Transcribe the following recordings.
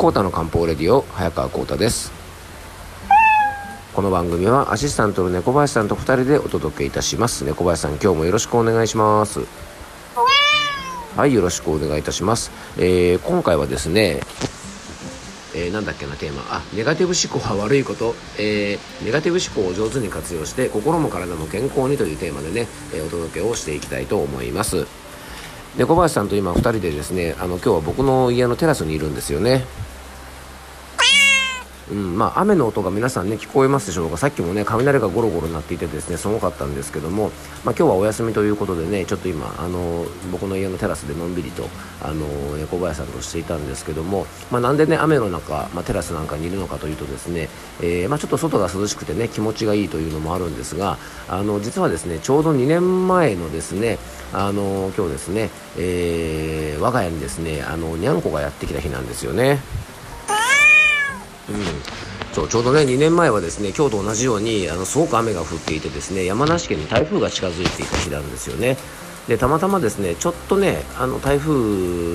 コータの漢方レディオ早川コータです。この番組はアシスタントの猫林さんと2人でお届けいたします。猫林さん今日もよろしくお願いします。はいよろしくお願いいたします、えー、今回はですねえー、なんだっけなテーマ。あネガティブ思考は悪いこと、えー、ネガティブ思考を上手に活用して心も体も健康にというテーマでね、えー、お届けをしていきたいと思います。で小林さんと今2人でですねあの今日は僕の家のテラスにいるんですよね。うんまあ、雨の音が皆さんね聞こえますでしょうかさっきもね雷がゴロゴロ鳴っていてですねすごかったんですけども、まあ、今日はお休みということでねちょっと今あの僕の家のテラスでのんびりとあの小林さんとしていたんですけども、まあ、なんでね雨の中、まあ、テラスなんかにいるのかというとですね、えー、まあ、ちょっと外が涼しくてね気持ちがいいというのもあるんですがあの実はですねちょうど2年前のですねあの今日ですね、えー、我が家にですねあのにゃんこがやってきた日なんですよね。そうちょうどね2年前はですね今日と同じようにあのすごく雨が降っていてですね山梨県に台風が近づいていた日なんですよね。でたまたまですねちょっとねあの台風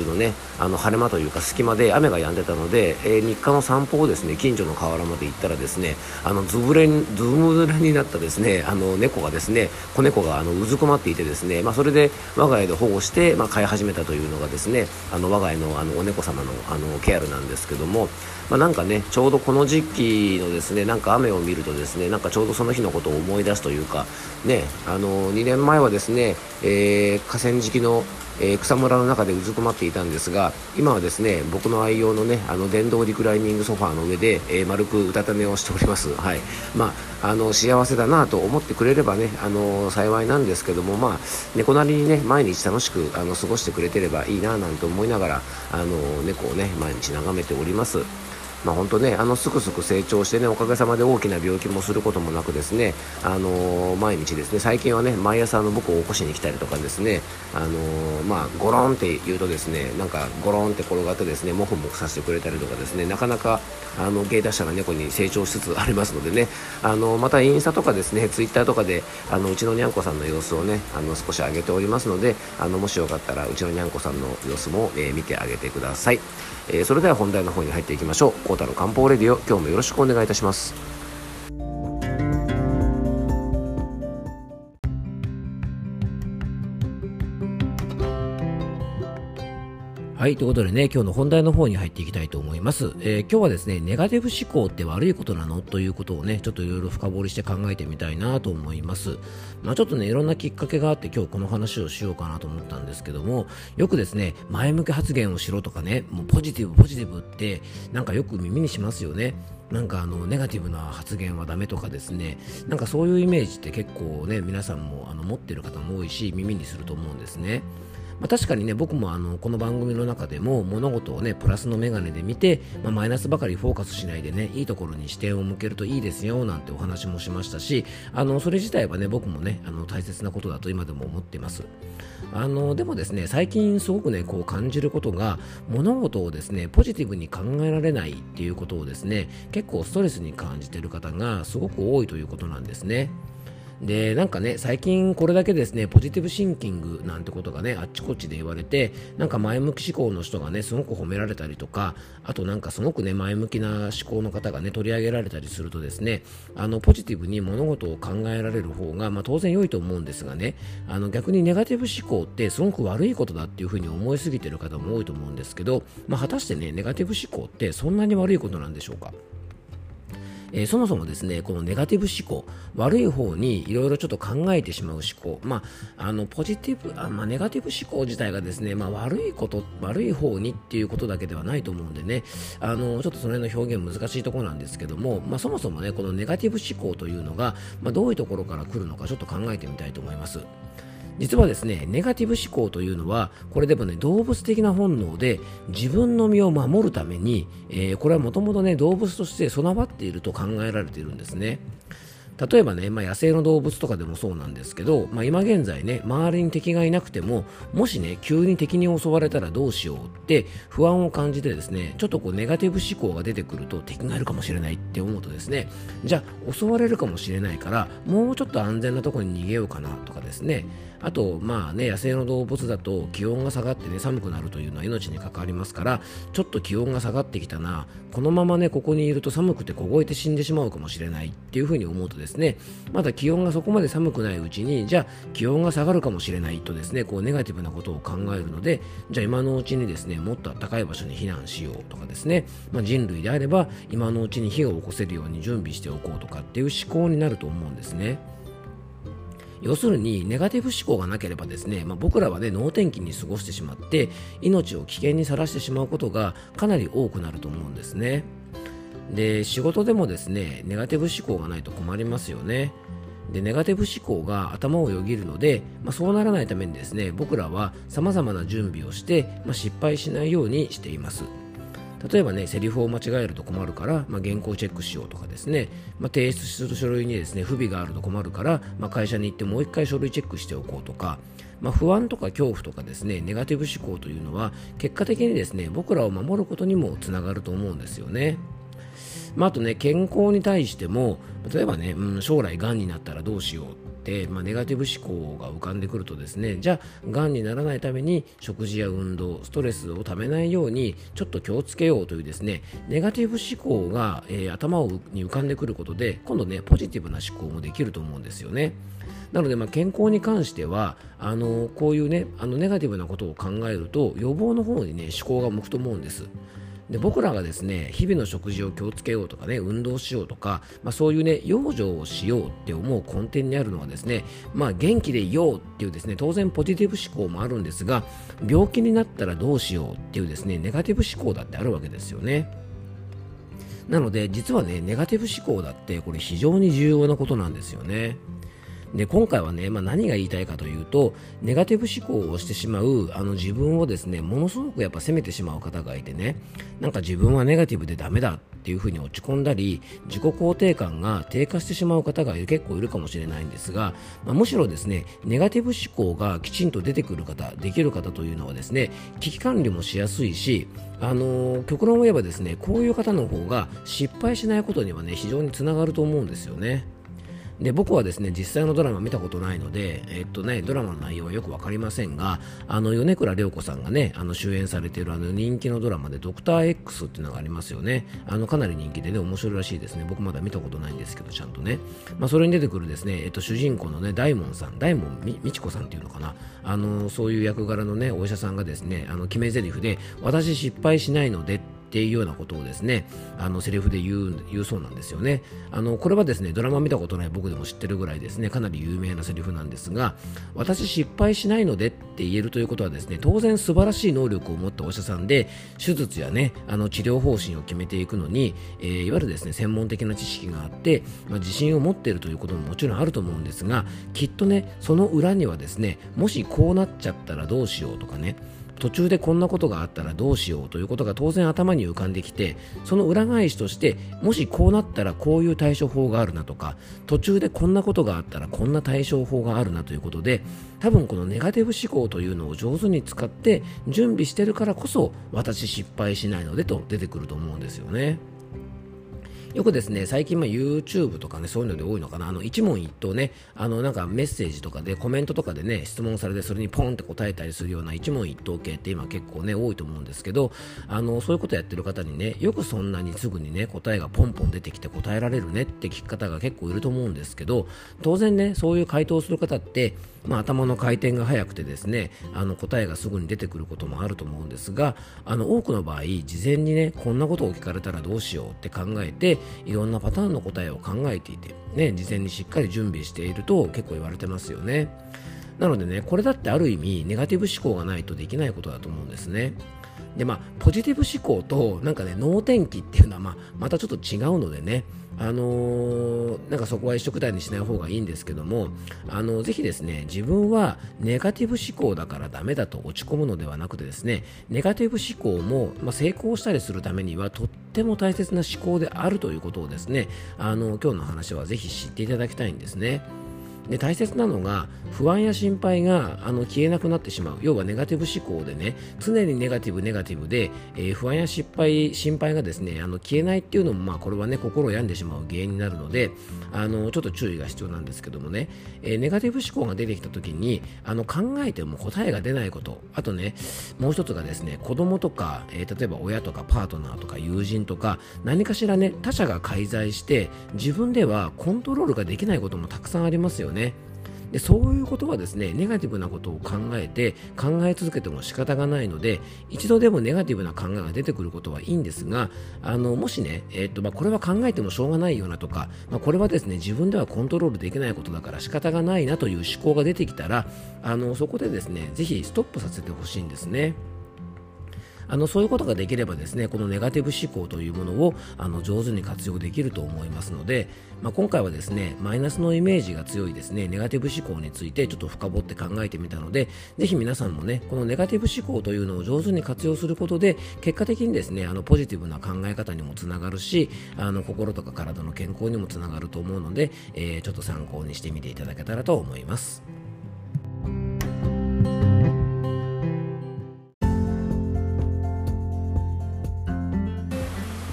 のねあの晴れ間というか隙間で雨が止んでたので、えー、日課の散歩をですね近所の河原まで行ったらですねあのずぶれずぶれになったですねあの猫がですね子猫があのうずくまっていてですねまあ、それで我が家で保護して、まあ、飼い始めたというのがですねあの我が家のあのお猫様のあのケアルなんですけども、まあ、なんかねちょうどこの時期のですねなんか雨を見るとですねなんかちょうどその日のことを思い出すというかねあの2年前はですね、えー、河川敷の、えー、草むらの中でうずくまっていたんですが今はですね僕の愛用のねあの電動リクライニングソファーの上で、えー、丸くうたた寝をしております、はいまあ、あの幸せだなと思ってくれればねあの幸いなんですけども、まあ、猫なりにね毎日楽しくあの過ごしてくれてればいいななんて思いながらあの猫をね毎日眺めております。まあ、本当ねあのすくすく成長してねおかげさまで大きな病気もすることもなくですねあのー、毎日ですね最近はね毎朝の僕を起こしに来たりとかですねあのー、まあゴロンって言うとですねなんかゴロンって転がってですねモフモフさせてくれたりとかですねなかなかあの芸達者な猫に成長しつつありますのでねあのまたインスタとかですねツイッターとかであのうちのにゃんこさんの様子をねあの少し上げておりますのであのもしよかったらうちのにゃんこさんの様子も、えー、見てあげてください、えそれでは本題の方に入っていきましょう。太の漢方レディオ今日もよろしくお願いいたします。はい、ということでね、今日の本題の方に入っていきたいと思います。えー、今日はですね、ネガティブ思考って悪いことなの？ということをね、ちょっといろいろ深掘りして考えてみたいなと思います。まあちょっとね、いろんなきっかけがあって今日この話をしようかなと思ったんですけども、よくですね、前向き発言をしろとかね、もうポジティブ、ポジティブってなんかよく耳にしますよね。なんかあのネガティブな発言はダメとかですねなんかそういうイメージって結構ね皆さんもあの持ってる方も多いし耳にすると思うんですね。まあ、確かにね僕もあのこの番組の中でも物事をねプラスの眼鏡で見て、まあ、マイナスばかりフォーカスしないでねいいところに視点を向けるといいですよなんてお話もしましたしあのそれ自体はね僕もねあの大切なことだと今でも思っていますあのでもですね最近すごくねこう感じることが物事をですねポジティブに考えられないっていうことをですね結構ストレスに感じている方がすごく多いということなんですね。でなんかね最近これだけですねポジティブシンキングなんてことがねあっちこっちで言われてなんか前向き思考の人がねすごく褒められたりとかあとなんかすごくね前向きな思考の方がね取り上げられたりするとですねあのポジティブに物事を考えられる方が、まあ、当然良いと思うんですがねあの逆にネガティブ思考ってすごく悪いことだっていうふうに思いすぎてる方も多いと思うんですけど、まあ、果たしてねネガティブ思考ってそんなに悪いことなんでしょうか？えー、そもそもですねこのネガティブ思考悪い方にいろいろちょっと考えてしまう思考まああのポジティブあ、まあ、ネガティブ思考自体がですね、まあ、悪いこと悪い方にっていうことだけではないと思うんでねあのちょっとその辺の表現難しいところなんですけども、まあ、そもそもねこのネガティブ思考というのが、まあ、どういうところから来るのかちょっと考えてみたいと思います。実はですね、ネガティブ思考というのは、これでもね、動物的な本能で自分の身を守るために、えー、これはもともとね、動物として備わっていると考えられているんですね。例えばね、まあ、野生の動物とかでもそうなんですけど、まあ、今現在ね、周りに敵がいなくても、もしね、急に敵に襲われたらどうしようって不安を感じてですね、ちょっとこうネガティブ思考が出てくると敵がいるかもしれないって思うとですね、じゃあ襲われるかもしれないから、もうちょっと安全なところに逃げようかなとかですね、あと、まあね、野生の動物だと気温が下がってね、寒くなるというのは命に関わりますから、ちょっと気温が下がってきたな、このままね、ここにいると寒くて凍えて死んでしまうかもしれないっていうふうに思うとですね、ですね。まだ気温がそこまで寒くないうちに、じゃあ気温が下がるかもしれないとですね、こうネガティブなことを考えるので、じゃあ今のうちにですね、もっと暖かい場所に避難しようとかですね、まあ、人類であれば今のうちに火を起こせるように準備しておこうとかっていう思考になると思うんですね。要するにネガティブ思考がなければですね、まあ、僕らはね能天気に過ごしてしまって命を危険にさらしてしまうことがかなり多くなると思うんですね。で仕事でもですねネガティブ思考がないと困りますよねでネガティブ思考が頭をよぎるので、まあ、そうならないためにですね僕らは様々な準備をして、まあ、失敗しないようにしています例えばね、セリフを間違えると困るから、まあ、原稿チェックしようとかですね、まあ、提出する書類にですね、不備があると困るから、まあ、会社に行ってもう一回書類チェックしておこうとか、ま、不安とか恐怖とかですね、ネガティブ思考というのは、結果的にですね、僕らを守ることにもつながると思うんですよね。まあ、あとね、健康に対しても、例えばね、うん、将来がんになったらどうしようっ、まあ、ネガティブ思考が浮かんでくるとですねじゃあがんにならないために食事や運動ストレスをためないようにちょっと気をつけようというですねネガティブ思考が、えー、頭に浮かんでくることで今度ねポジティブな思考もできると思うんですよね。なので、まあ、健康に関してはあのこういうねあのネガティブなことを考えると予防の方にね思考が向くと思うんです。で僕らがですね日々の食事を気をつけようとかね運動しようとか、まあ、そういうね養生をしようって思う根底にあるのはですね、まあ、元気でいようっていうですね当然ポジティブ思考もあるんですが病気になったらどうしようっていうですねネガティブ思考だってあるわけですよね。なので実はねネガティブ思考だってこれ非常に重要なことなんですよね。で今回はね、まあ、何が言いたいかというとネガティブ思考をしてしまうあの自分をですねものすごくやっぱ責めてしまう方がいてねなんか自分はネガティブでダメだっていうふうに落ち込んだり自己肯定感が低下してしまう方が結構いるかもしれないんですが、まあ、むしろですねネガティブ思考がきちんと出てくる方できる方というのはですね危機管理もしやすいしあの極論を言えばですねこういう方の方が失敗しないことにはね非常につながると思うんですよね。で僕はですね実際のドラマ見たことないので、えっとね、ドラマの内容はよく分かりませんがあの米倉涼子さんがねあの主演されているあの人気のドラマで「ドクター X っていうのがありますよね。あのかなり人気でね面白いらしいですね。僕まだ見たことないんですけどちゃんとね、まあ、それに出てくるですね、えっと、主人公のね大門さん大門みみちこさんっていうのかな。あのそういう役柄のねお医者さんがですねあの決め台詞で私失敗しないのでってっていうようなことをですねあのセリフで言う言うそうなんですよね。あのこれはですねドラマ見たことない僕でも知ってるぐらいですねかなり有名なセリフなんですが私失敗しないのでって言えるということはですね当然素晴らしい能力を持ったお医者さんで手術やねあの治療方針を決めていくのに、えー、いわゆるですね専門的な知識があって、まあ、自信を持っているということももちろんあると思うんですがきっとねその裏にはですねもしこうなっちゃったらどうしようとかね途中でこんなことがあったらどうしようということが当然頭に浮かんできてその裏返しとしてもしこうなったらこういう対処法があるなとか途中でこんなことがあったらこんな対処法があるなということで多分このネガティブ思考というのを上手に使って準備してるからこそ私失敗しないのでと出てくると思うんですよね。よくですね、最近ま YouTube とかね、そういうので多いのかな、あの一問一答ね、あのなんかメッセージとかでコメントとかでね、質問されてそれにポンって答えたりするような一問一答系って今結構ね、多いと思うんですけど、あのそういうことやってる方にね、よくそんなにすぐにね、答えがポンポン出てきて答えられるねって聞く方が結構いると思うんですけど、当然ね、そういう回答する方って、まあ、頭の回転が速くてですねあの答えがすぐに出てくることもあると思うんですがあの多くの場合事前にねこんなことを聞かれたらどうしようって考えていろんなパターンの答えを考えていて、ね、事前にしっかり準備していると結構言われてますよね。なのでねこれだってある意味ネガティブ思考がないとできないことだと思うんですね。でまあ、ポジティブ思考となんかね能天気っていうのは、まあ、またちょっと違うのでねあのー、なんかそこは一緒くたにしない方がいいんですけども、あのー、ぜひですね、自分はネガティブ思考だからダメだと落ち込むのではなくてですね、ネガティブ思考も、まあ、成功したりするためにはとっても大切な思考であるということをですね、あの、今日の話はぜひ知っていただきたいんですね。で大切なのが不安や心配があの消えなくなってしまう。要はネガティブ思考でね常にネガティブネガティブで、えー、不安や失敗心配がですねあの消えないっていうのもまあこれはね心を病んでしまう原因になるのであのちょっと注意が必要なんですけどもね、えー、ネガティブ思考が出てきた時にあの考えても答えが出ないこと。あとねもう一つがですね子供とか、えー、例えば親とかパートナーとか友人とか何かしらね他者が介在して自分ではコントロールができないこともたくさんありますよね。ねでそういうことはですねネガティブなことを考えて考え続けても仕方がないので一度でもネガティブな考えが出てくることはいいんですがあのもしね、えー、っとまあ、これは考えてもしょうがないようなとか、まあ、これはですね自分ではコントロールできないことだから仕方がないなという思考が出てきたらあのそこでですねぜひストップさせてほしいんですね。あのそういうことができればですねこのネガティブ思考というものをあの上手に活用できると思いますので、まあ、今回はですねマイナスのイメージが強いですねネガティブ思考についてちょっと深掘って考えてみたのでぜひ皆さんもねこのネガティブ思考というのを上手に活用することで結果的にですねあのポジティブな考え方にもつながるしあの心とか体の健康にもつながると思うので、えー、ちょっと参考にしてみていただけたらと思います。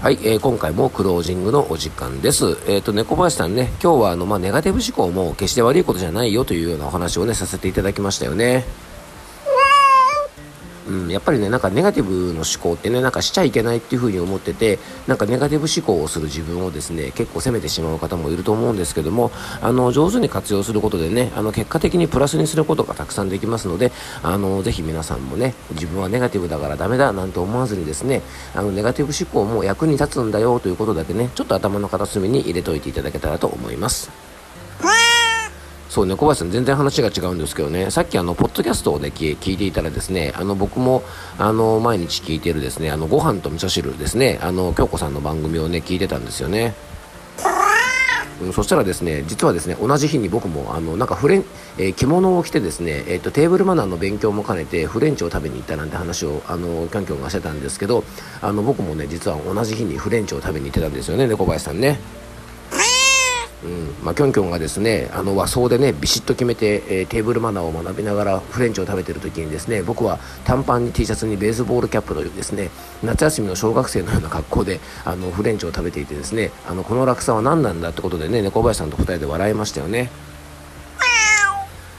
はい、えー、今回もクロージングのお時間です。えっ、ー、と、猫林さんね、今日はあの、まあ、ネガティブ思考も決して悪いことじゃないよというようなお話をね、させていただきましたよね。うん、やっぱりね、なんかネガティブの思考ってね、なんかしちゃいけないっていう風に思ってて、なんかネガティブ思考をする自分をですね、結構責めてしまう方もいると思うんですけども、あの、上手に活用することでね、あの、結果的にプラスにすることがたくさんできますので、あの、ぜひ皆さんもね、自分はネガティブだからダメだなんて思わずにですね、あの、ネガティブ思考も役に立つんだよということだけね、ちょっと頭の片隅に入れといていただけたらと思います。そうね、小林さん、全然話が違うんですけどね、さっきあの、ポッドキャストをね、聞いていたらですね、あの、僕も、あの、毎日聞いてるですね、あの、ご飯と味噌汁ですね、あの、京子さんの番組をね、聞いてたんですよね。うん、そしたらですね、実はですね、同じ日に僕も、あの、なんかフレン、えー、着物を着てですね、えっ、ー、と、テーブルマナーの勉強も兼ねて、フレンチを食べに行ったなんて話を、あの、キャンキョンがしてたんですけど、あの、僕もね、実は同じ日にフレンチを食べに行ってたんですよね、猫林さんね。うんまあ、キョンキョンがですねあの和装でねビシッと決めて、えー、テーブルマナーを学びながらフレンチを食べてる時にですね僕は短パンに T シャツにベースボールキャップというですね夏休みの小学生のような格好であのフレンチを食べていてですねあのこの落差は何なんだってことでね猫林さんと2人で笑いましたよね。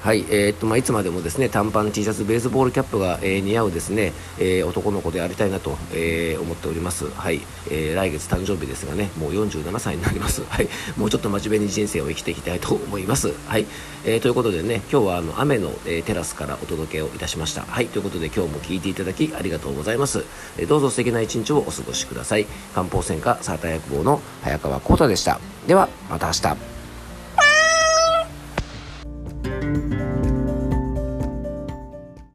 はい、えー、っとまあ、いつまでもですね短パン T シャツベースボールキャップが、えー、似合うですね、えー、男の子でありたいなと、え思っております。はい、え来月誕生日ですがね、もう47歳になります。はい、もうちょっと真面目に人生を生きていきたいと思います。はい、えということでね、今日はあの雨の、えテラスからお届けをいたしました。はい、ということで今日も聞いていただきありがとうございます。えどうぞ素敵な一日をお過ごしください。漢方専科サーター薬房の早川浩太でした。ではまた明日。